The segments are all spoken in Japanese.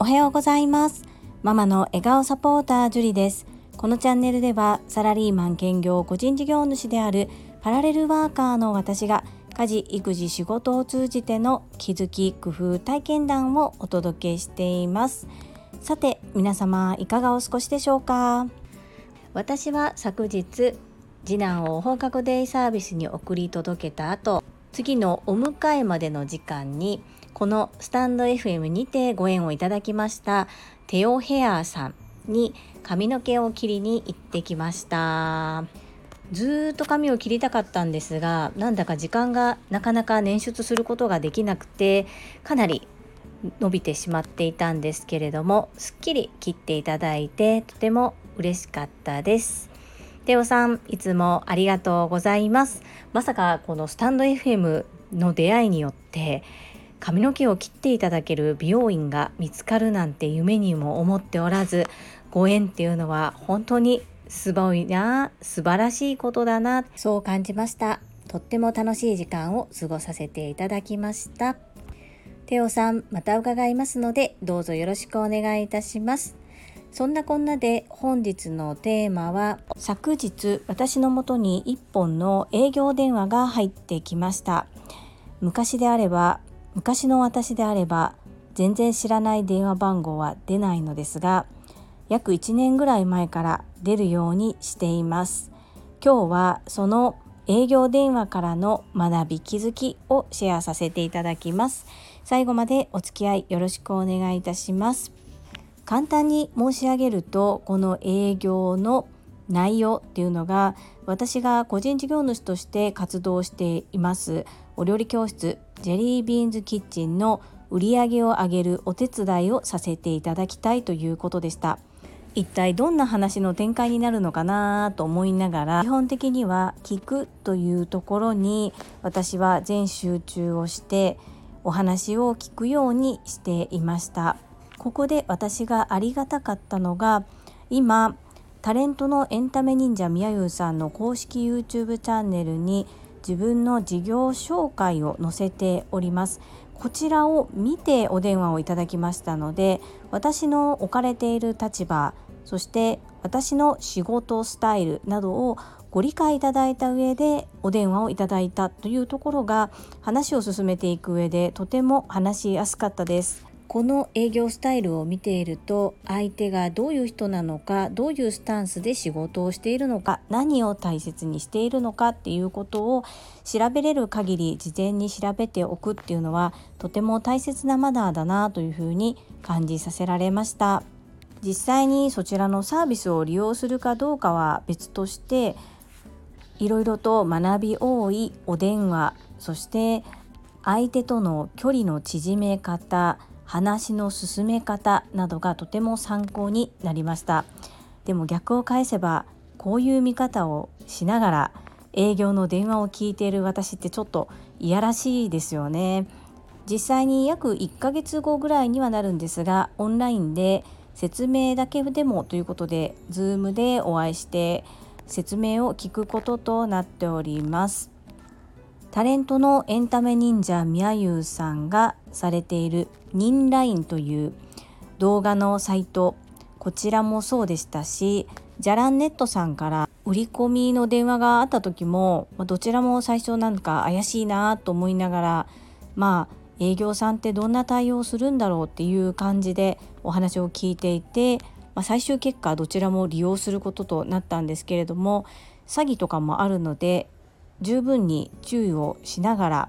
おはようございます。ママの笑顔サポータージュリです。このチャンネルではサラリーマン兼業個人事業主であるパラレルワーカーの私が家事育児仕事を通じての気づき工夫体験談をお届けしています。さて皆様いかがお過ごしでしょうか？私は昨日次男を放課後デイサービスに送り届けた後次のお迎えまでの時間にこのスタンド FM にてご縁をいただきましたテオヘアさんに髪の毛を切りに行ってきました。ずっと髪を切りたかったんですがなんだか時間がなかなか捻出することができなくてかなり伸びてしまっていたんですけれどもすっきり切っていただいてとても嬉しかったです。テオさんいつもありがとうございます。まさかこのスタンド FM の出会いによって髪の毛を切っていただける美容院が見つかるなんて夢にも思っておらずご縁っていうのは本当にすごいな素晴らしいことだな。そう感じました。とっても楽しい時間を過ごさせていただきました。テオさんまた伺いますのでどうぞよろしくお願いいたします。そんなこんなで本日のテーマは昨日私のもとに1本の営業電話が入ってきました。昔であれば昔の私であれば全然知らない電話番号は出ないのですが約1年ぐらい前から出るようにしています。今日はその営業電話からの学び気づきをシェアさせていただきます。最後までお付き合いよろしくお願いいたします。簡単に申し上げるとこの営業の内容っていうのが私が個人事業主として活動していますお料理教室ジェリービーンズキッチンの売り上げを上げるお手伝いをさせていただきたいということでした。一体どんな話の展開になるのかなと思いながら基本的には聞くというところに私は全集中をしてお話を聞くようにしていました。ここで私がありがたかったのが今タレントのエンタメ忍者みやゆうさんの公式 YouTube チャンネルに自分の事業紹介を載せております。こちらを見てお電話をいただきましたので私の置かれている立場そして私の仕事スタイルなどをご理解いただいた上でお電話をいただいたというところが話を進めていく上でとても話しやすかったです。この営業スタイルを見ていると相手がどういう人なのかどういうスタンスで仕事をしているのか何を大切にしているのかっていうことを調べれる限り事前に調べておくっていうのはとても大切なマナーだなというふうに感じさせられました。実際にそちらのサービスを利用するかどうかは別としていろいろと学び多いお電話そして相手との距離の縮め方話の進め方などがとても参考になりました。でも逆を返せばこういう見方をしながら営業の電話を聞いている私ってちょっといやらしいですよね。実際に約1ヶ月後ぐらいにはなるんですがオンラインで説明だけでもということで Zoom でお会いして説明を聞くこととなっております。タレントのエンタメ忍者みやゆうさんがされているニンラインという動画のサイト。こちらもそうでしたしじゃらんネットさんから売り込みの電話があった時もどちらも最初なんか怪しいなと思いながらまあ営業さんってどんな対応するんだろうっていう感じでお話を聞いていて、まあ、最終結果どちらも利用することとなったんですけれども詐欺とかもあるので十分に注意をしながら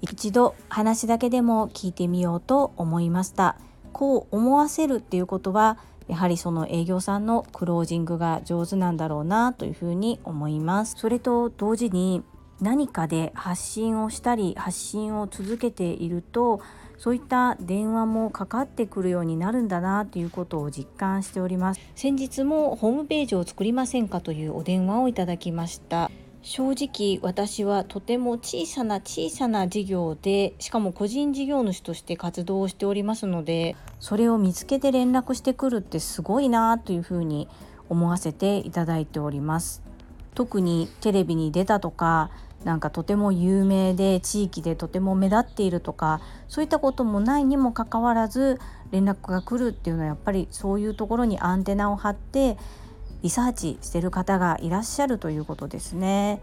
一度話だけでも聞いてみようと思いました。こう思わせるっていうことはやはりその営業さんのクロージングが上手なんだろうなというふうに思います。それと同時に何かで発信をしたり発信を続けているとそういった電話もかかってくるようになるんだなということを実感しております。先日もホームページを作りませんかというお電話をいただきました。正直私はとても小さな小さな事業でしかも個人事業主として活動をしておりますのでそれを見つけて連絡してくるってすごいなというふうに思わせていただいております。特にテレビに出たとかなんかとても有名で地域でとても目立っているとかそういったこともないにもかかわらず連絡が来るっていうのはやっぱりそういうところにアンテナを張ってリサーチしてる方がいらっしゃるということですね。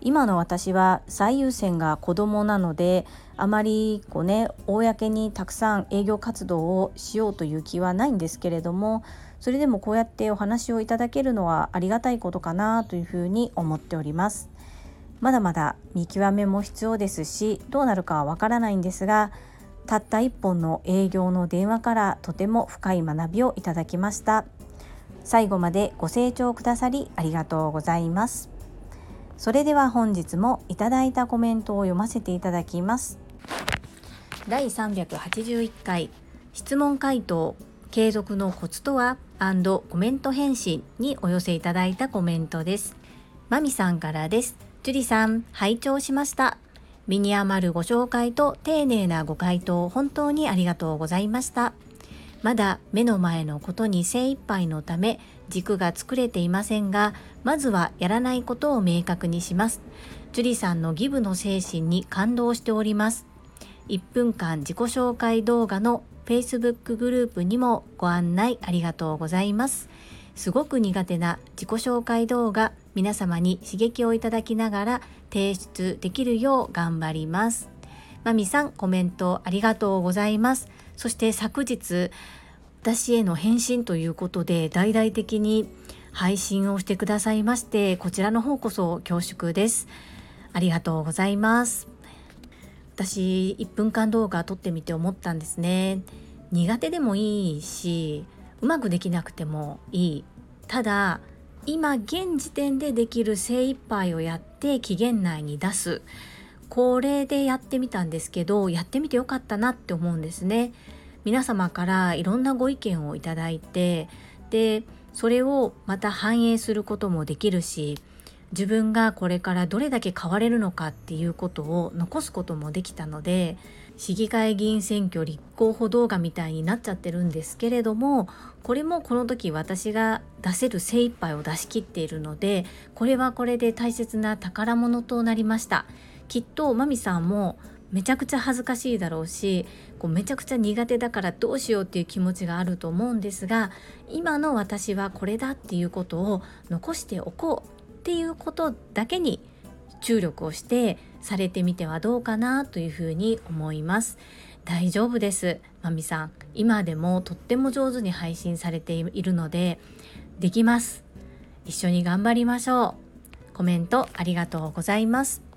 今の私は最優先が子供なのであまりこうね公にたくさん営業活動をしようという気はないんですけれどもそれでもこうやってお話をいただけるのはありがたいことかなというふうに思っております。まだまだ見極めも必要ですしどうなるかはわからないんですがたった一本の営業の電話からとても深い学びをいただきました最後までご清聴くださりありがとうございます。それでは本日もいただいたコメントを読ませていただきます。第381回質問回答継続のコツとは？コメント返信にお寄せいただいたコメントです。まみさんからです。ジュリさん、拝聴しました。身に余るご紹介と丁寧なご回答、本当にありがとうございました。まだ目の前のことに精一杯のため軸が作れていませんが、まずはやらないことを明確にします。ジュリさんのギブの精神に感動しております。1分間自己紹介動画の Facebook グループにもご案内ありがとうございます。すごく苦手な自己紹介動画皆様に刺激をいただきながら提出できるよう頑張ります。まみさんコメントありがとうございます。そして昨日私への返信ということで大々的に配信をしてくださいましてこちらの方こそ恐縮です。ありがとうございます。私1分間動画撮ってみて思ったんですね。苦手でもいいしうまくできなくてもいい。ただ今現時点でできる精一杯をやって期限内に出すこれでやってみたんですけどやってみてよかったなって思うんですね。皆様からいろんなご意見をいただいてでそれをまた反映することもできるし自分がこれからどれだけ変われるのかっていうことを残すこともできたので市議会議員選挙立候補動画みたいになっちゃってるんですけれどもこれもこの時私が出せる精一杯を出し切っているのでこれはこれで大切な宝物となりました。きっとまみさんもめちゃくちゃ恥ずかしいだろうしこうめちゃくちゃ苦手だからどうしようっていう気持ちがあると思うんですが今の私はこれだっていうことを残しておこうっていうことだけに注力をしてされてみてはどうかなというふうに思います。大丈夫ですまみさん。今でもとっても上手に配信されているのでできます。一緒に頑張りましょう。コメントありがとうございます。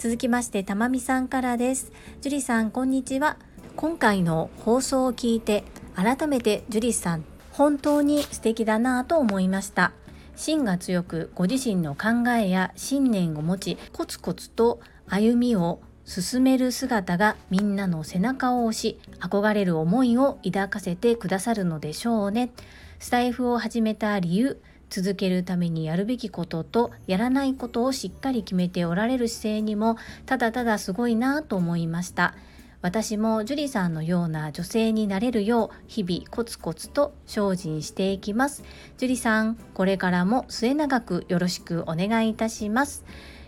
続きましてたまみさんからです。ジュリさんこんにちは。今回の放送を聞いて改めてジュリさん本当に素敵だなぁと思いました。芯が強くご自身の考えや信念を持ちコツコツと歩みを進める姿がみんなの背中を押し憧れる思いを抱かせてくださるのでしょうね。スタイフを始めた理由続けるためにやるべきこととやらないことをしっかり決めておられる姿勢にもただただすごいなと思いました。私も樹里さんのような女性になれるよう日々コツコツと精進していきます。樹里さんこれからも末永くよろしくお願いいたします。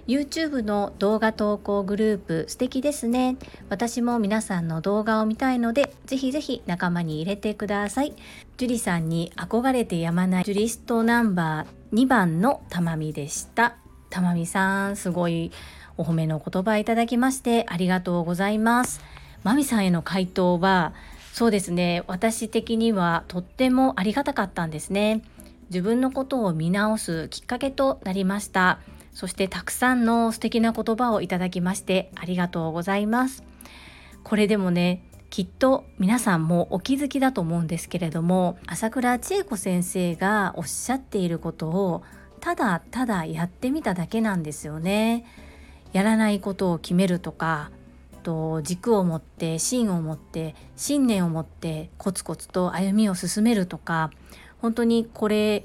YouTube の動画投稿グループ素敵ですね。私も皆さんの動画を見たいのでぜひぜひ仲間に入れてください。樹里さんに憧れてやまないジュリストナンバー2番のたまみでした。たまみさんすごいお褒めの言葉いただきましてありがとうございます。マミさんへの回答はそうですね。私的にはとってもありがたかったんですね。自分のことを見直すきっかけとなりました。そしてたくさんの素敵な言葉をいただきましてありがとうございます。これでもねきっと皆さんもお気づきだと思うんですけれども朝倉千恵子先生がおっしゃっていることをただただやってみただけなんですよね。やらないことを決めるとかと軸を持って芯を持って信念を持ってコツコツと歩みを進めるとか本当にこれ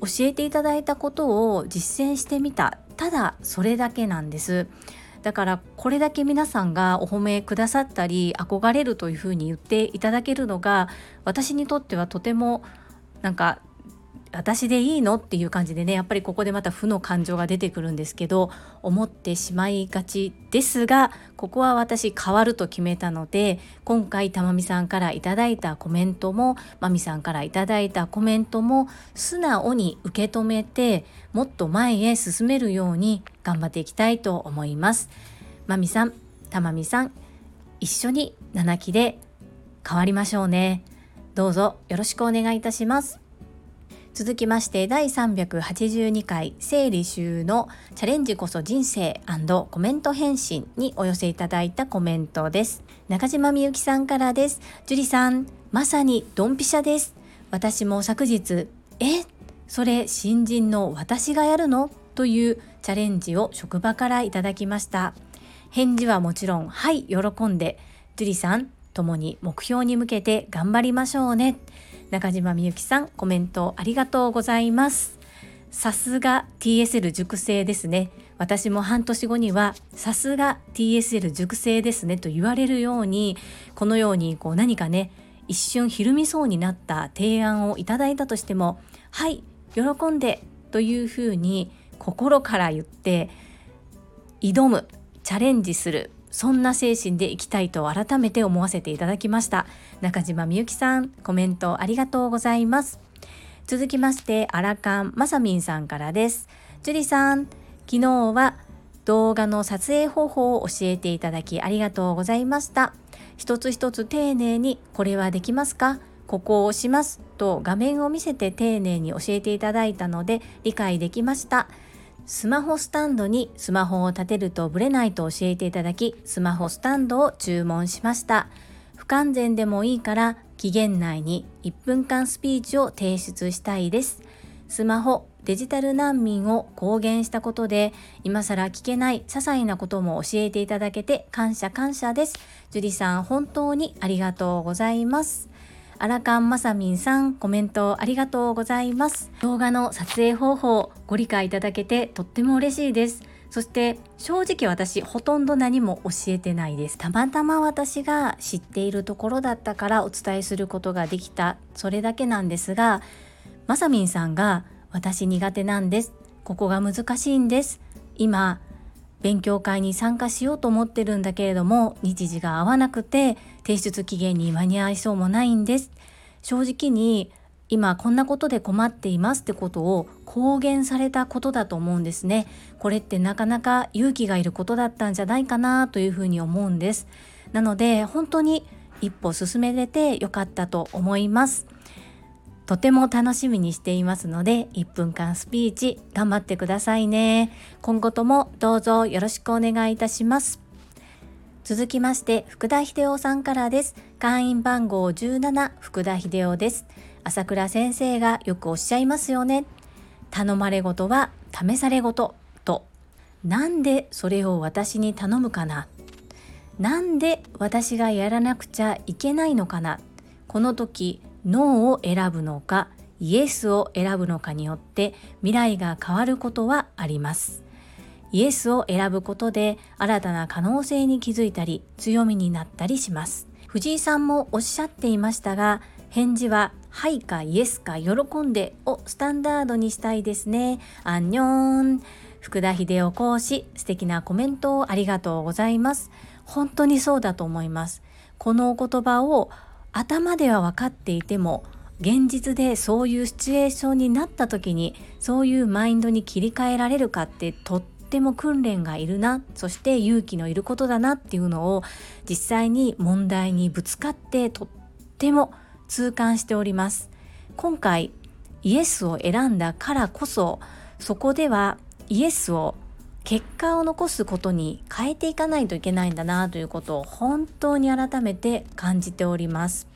教えていただいたことを実践してみた。ただそれだけなんです。だからこれだけ皆さんがお褒めくださったり憧れるというふうに言っていただけるのが私にとってはとてもなんか私でいいの？っていう感じでねやっぱりここでまた負の感情が出てくるんですけど思ってしまいがちですがここは私変わると決めたので今回たまみさんからいただいたコメントもまみさんからいただいたコメントも素直に受け止めてもっと前へ進めるように頑張っていきたいと思います。まみさんたまみさん一緒に7期で変わりましょうね。どうぞよろしくお願いいたします。続きまして第382回整理収納チャレンジこそ人生コメント返信にお寄せいただいたコメントです。中島みゆきさんからです。樹里さんまさにドンピシャです。私も昨日え？それ新人の私がやるの？というチャレンジを職場からいただきました。返事はもちろんはい喜んで。樹里さん共に目標に向けて頑張りましょうね。中島みゆきさんコメントありがとうございます。さすが TSL 熟成ですね。私も半年後にはさすが TSL 熟成ですねと言われるようにこのようにこう何かね一瞬ひるみそうになった提案をいただいたとしてもはい喜んでというふうに心から言って挑むチャレンジするそんな精神でいきたいと改めて思わせていただきました。中島みゆきさんコメントありがとうございます。続きましてアラカンまさみんさんからです。ジュリさん昨日は動画の撮影方法を教えていただきありがとうございました。一つ一つ丁寧にこれはできますか？ここを押しますと画面を見せて丁寧に教えていただいたので理解できました。スマホスタンドにスマホを立てるとブレないと教えていただき、スマホスタンドを注文しました。不完全でもいいから期限内に1分間スピーチを提出したいです。スマホ、デジタル難民を公言したことで、今更聞けない些細なことも教えていただけて感謝感謝です。樹里さん、本当にありがとうございます。アラカンマサミンさん、コメントありがとうございます。動画の撮影方法、ご理解いただけてとっても嬉しいです。そして正直私ほとんど何も教えてないです。たまたま私が知っているところだったからお伝えすることができた。それだけなんですが、まさみんさんが私苦手なんです。ここが難しいんです。今、勉強会に参加しようと思ってるんだけれども日時が合わなくて提出期限に間に合いそうもないんです。正直に今こんなことで困っていますってことを公言されたことだと思うんですね。これってなかなか勇気がいることだったんじゃないかなというふうに思うんです。なので本当に一歩進めれてよかったと思います。とても楽しみにしていますので1分間スピーチ頑張ってくださいね。今後ともどうぞよろしくお願いいたします。続きまして福田秀夫さんからです。会員番号17福田秀夫です。朝倉先生がよくおっしゃいますよね。頼まれごとは試されごとと。なんでそれを私に頼むかな。なんで私がやらなくちゃいけないのかな。この時ノーを選ぶのかイエスを選ぶのかによって未来が変わることはあります。イエスを選ぶことで新たな可能性に気づいたり強みになったりします。藤井さんもおっしゃっていましたが返事ははいかイエスか喜んでをスタンダードにしたいですね。アンニョン。福田秀夫講師素敵なコメントをありがとうございます。本当にそうだと思います。このお言葉を頭では分かっていても現実でそういうシチュエーションになった時にそういうマインドに切り替えられるかってとってっても訓練がいるなそして勇気のいることだなっていうのを実際に問題にぶつかってとっても痛感しております。今回イエスを選んだからこそそこではイエスを結果を残すことに変えていかないといけないんだなということを本当に改めて感じております。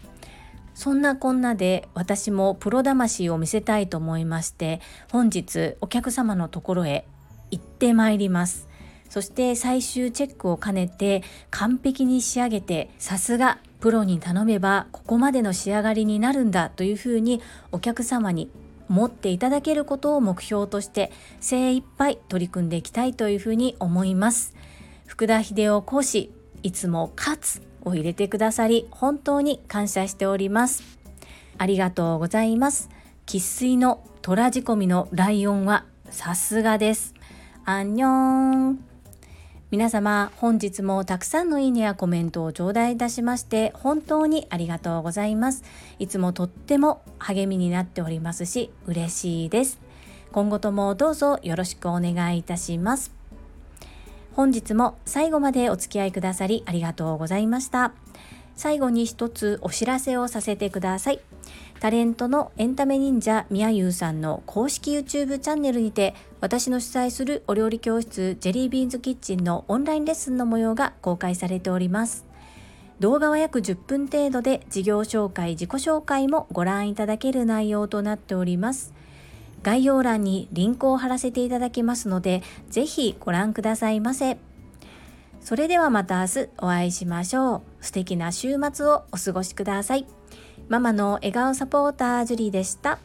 そんなこんなで私もプロ魂を見せたいと思いまして本日お客様のところへ行ってまいります。そして最終チェックを兼ねて完璧に仕上げてさすがプロに頼めばここまでの仕上がりになるんだというふうにお客様に持っていただけることを目標として精一杯取り組んでいきたいというふうに思います。福田秀夫講師いつも勝つを入れてくださり本当に感謝しております。ありがとうございます。生粋の虎仕込みのライオンはさすがです。アンニョン。皆様本日もたくさんのいいねやコメントを頂戴いたしまして本当にありがとうございます。いつもとっても励みになっておりますし嬉しいです。今後ともどうぞよろしくお願いいたします。本日も最後までお付き合いくださりありがとうございました。最後に一つお知らせをさせてください。タレントのエンタメ忍者みやゆうさんの公式 YouTube チャンネルにて私の主催するお料理教室ジェリービーンズキッチンのオンラインレッスンの模様が公開されております。動画は約10分程度で事業紹介自己紹介もご覧いただける内容となっております。概要欄にリンクを貼らせていただきますのでぜひご覧くださいませ。それではまた明日お会いしましょう。素敵な週末をお過ごしください。ママの笑顔サポータージュリーでした。